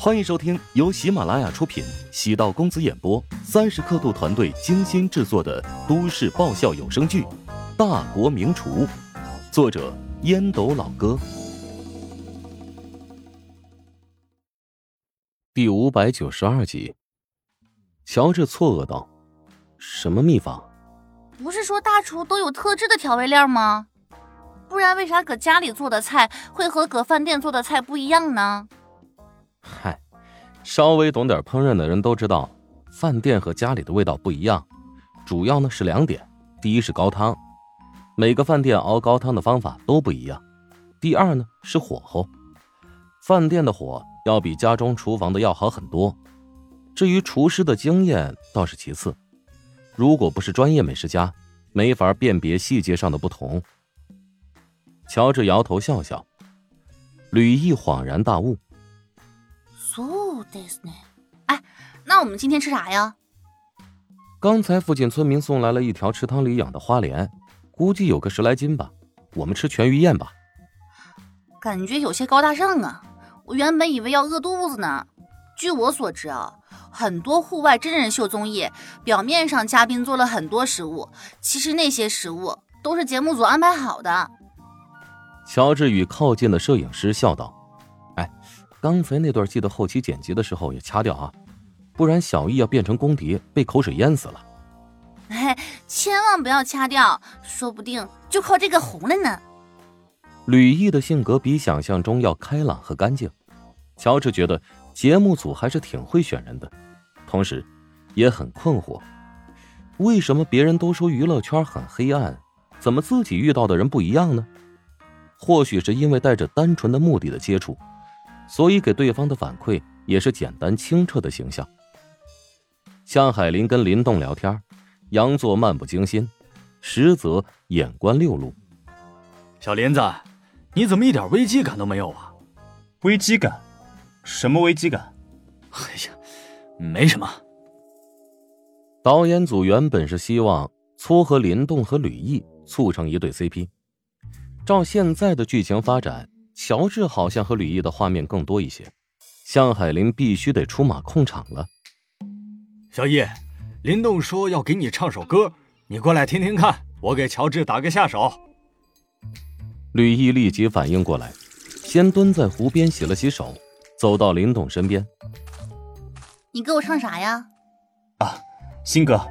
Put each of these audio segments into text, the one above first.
欢迎收听由喜马拉雅出品、喜道公子演播、三十刻度团队精心制作的都市爆笑有声剧《大国名厨》，作者烟斗老哥，第五百九十二集。乔治错愕道：“什么秘方？不是说大厨都有特制的调味料吗？不然为啥搁家里做的菜会和搁饭店做的菜不一样呢？”稍微懂点烹饪的人都知道，饭店和家里的味道不一样，主要呢是两点：第一是高汤，每个饭店熬高汤的方法都不一样；第二呢是火候，饭店的火要比家中厨房的要好很多。至于厨师的经验倒是其次，如果不是专业美食家，没法辨别细节上的不同。乔治摇头笑笑，吕毅恍然大悟。This 呢？哎，那我们今天吃啥呀？刚才附近村民送来了一条池塘里养的花鲢，估计有个十来斤吧。我们吃全鱼宴吧。感觉有些高大上啊！我原本以为要饿肚子呢。据我所知啊，很多户外真人秀综艺表面上嘉宾做了很多食物，其实那些食物都是节目组安排好的。乔治与靠近的摄影师笑道。刚才那段记得后期剪辑的时候也掐掉啊，不然小易要变成公敌，被口水淹死了。哎，千万不要掐掉，说不定就靠这个红了呢。吕毅的性格比想象中要开朗和干净，乔治觉得节目组还是挺会选人的，同时也很困惑，为什么别人都说娱乐圈很黑暗，怎么自己遇到的人不一样呢？或许是因为带着单纯的目的的接触。所以给对方的反馈也是简单清澈的形象。向海林跟林动聊天，佯作漫不经心，实则眼观六路。小林子，你怎么一点危机感都没有啊？危机感？什么危机感？哎呀，没什么。导演组原本是希望撮合林动和吕毅促成一对 CP，照现在的剧情发展。乔治好像和吕毅的画面更多一些，向海林必须得出马控场了。小易，林动说要给你唱首歌，你过来听听看，我给乔治打个下手。吕毅立即反应过来，先蹲在湖边洗了洗手，走到林动身边。你给我唱啥呀？啊，新歌，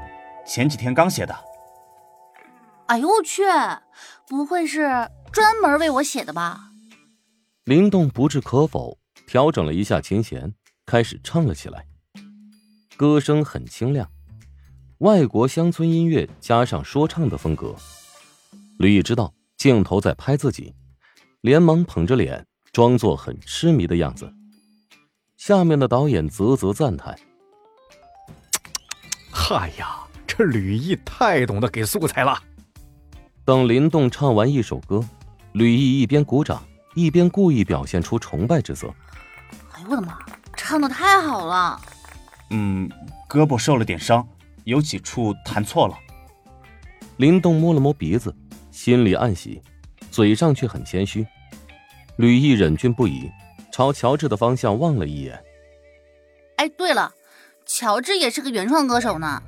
前几天刚写的。哎呦我去，不会是专门为我写的吧？林动不置可否，调整了一下琴弦，开始唱了起来。歌声很清亮，外国乡村音乐加上说唱的风格。吕毅知道镜头在拍自己，连忙捧着脸，装作很痴迷的样子。下面的导演啧啧赞叹：“嗨呀，这吕毅太懂得给素材了。”等林动唱完一首歌，吕毅一边鼓掌。一边故意表现出崇拜之色。哎呦我的妈，唱的太好了！嗯，胳膊受了点伤，有几处弹错了。林动摸了摸鼻子，心里暗喜，嘴上却很谦虚。吕毅忍俊不已，朝乔治的方向望了一眼。哎，对了，乔治也是个原创歌手呢。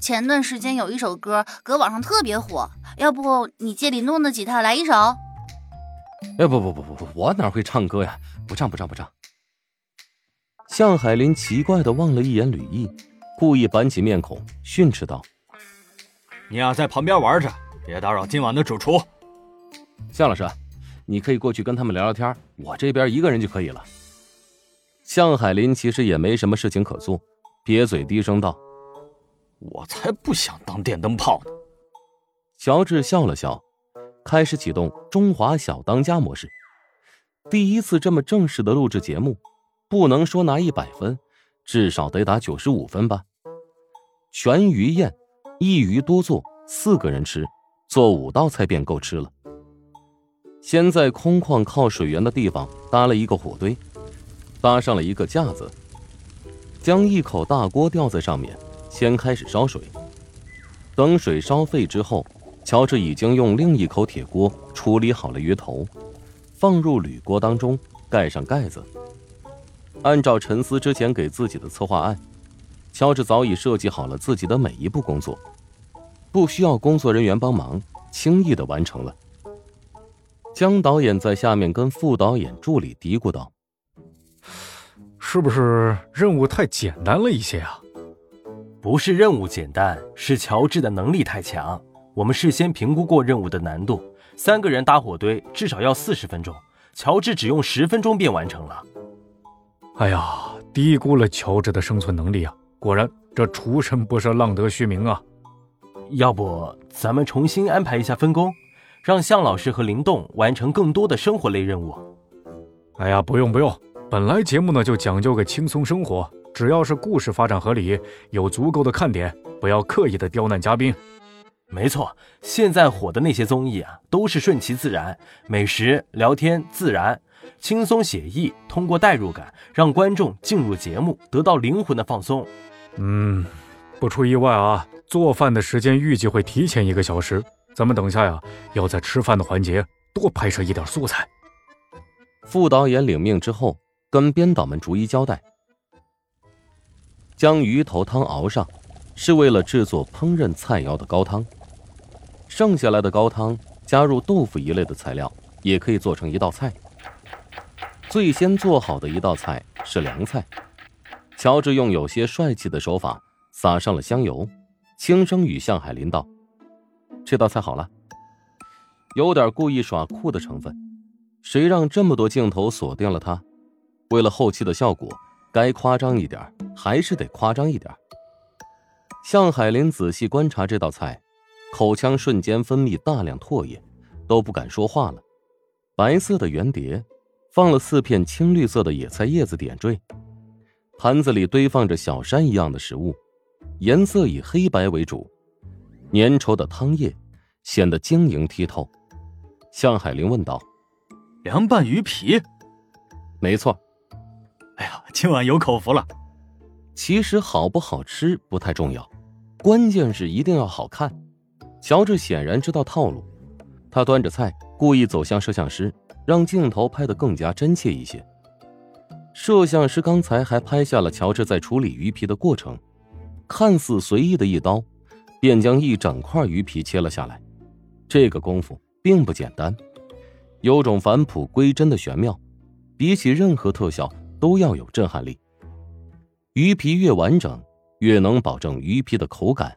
前段时间有一首歌搁网上特别火，要不你借林动的吉他来一首？哎不不不不不，我哪会唱歌呀？不唱不唱不唱。向海林奇怪的望了一眼吕毅，故意板起面孔训斥道：“你呀，在旁边玩着，别打扰今晚的主厨。”向老师，你可以过去跟他们聊聊天，我这边一个人就可以了。向海林其实也没什么事情可做，瘪嘴低声道：“我才不想当电灯泡呢。”乔治笑了笑。开始启动中华小当家模式。第一次这么正式的录制节目，不能说拿一百分，至少得打九十五分吧。全鱼宴，一鱼多做，四个人吃，做五道菜便够吃了。先在空旷靠水源的地方搭了一个火堆，搭上了一个架子，将一口大锅吊在上面，先开始烧水。等水烧沸之后。乔治已经用另一口铁锅处理好了鱼头，放入铝锅当中，盖上盖子。按照陈思之前给自己的策划案，乔治早已设计好了自己的每一步工作，不需要工作人员帮忙，轻易的完成了。江导演在下面跟副导演助理嘀咕道：“是不是任务太简单了一些啊？”“不是任务简单，是乔治的能力太强。我们事先评估过任务的难度，三个人搭火堆至少要四十分钟，乔治只用十分钟便完成了。”哎呀，低估了乔治的生存能力啊！果然，这厨神不是浪得虚名啊！要不咱们重新安排一下分工，让向老师和灵动完成更多的生活类任务。哎呀，不用不用，本来节目呢就讲究个轻松生活，只要是故事发展合理，有足够的看点，不要刻意的刁难嘉宾。没错，现在火的那些综艺啊，都是顺其自然，美食、聊天、自然。轻松写意，通过代入感让观众进入节目，得到灵魂的放松。嗯，不出意外啊，做饭的时间预计会提前一个小时。咱们等下呀，要在吃饭的环节多拍摄一点素材。副导演领命之后，跟编导们逐一交代：将鱼头汤熬上，是为了制作烹饪菜肴的高汤。剩下来的高汤加入豆腐一类的材料，也可以做成一道菜。最先做好的一道菜是凉菜，乔治用有些帅气的手法撒上了香油，轻声与向海林道：“这道菜好了。”有点故意耍酷的成分，谁让这么多镜头锁定了他？为了后期的效果，该夸张一点还是得夸张一点。向海林仔细观察这道菜，口腔瞬间分泌大量唾液，都不敢说话了。白色的圆碟。放了四片青绿色的野菜叶子点缀，盘子里堆放着小山一样的食物，颜色以黑白为主，粘稠的汤液显得晶莹剔透。向海玲问道：“凉拌鱼皮？”“没错。”“哎呀，今晚有口福了。”其实好不好吃不太重要，关键是一定要好看。乔治显然知道套路，他端着菜，故意走向摄像师。让镜头拍得更加真切一些。摄像师刚才还拍下了乔治在处理鱼皮的过程，看似随意的一刀，便将一整块鱼皮切了下来。这个功夫并不简单，有种返璞归真的玄妙，比起任何特效都要有震撼力。鱼皮越完整，越能保证鱼皮的口感。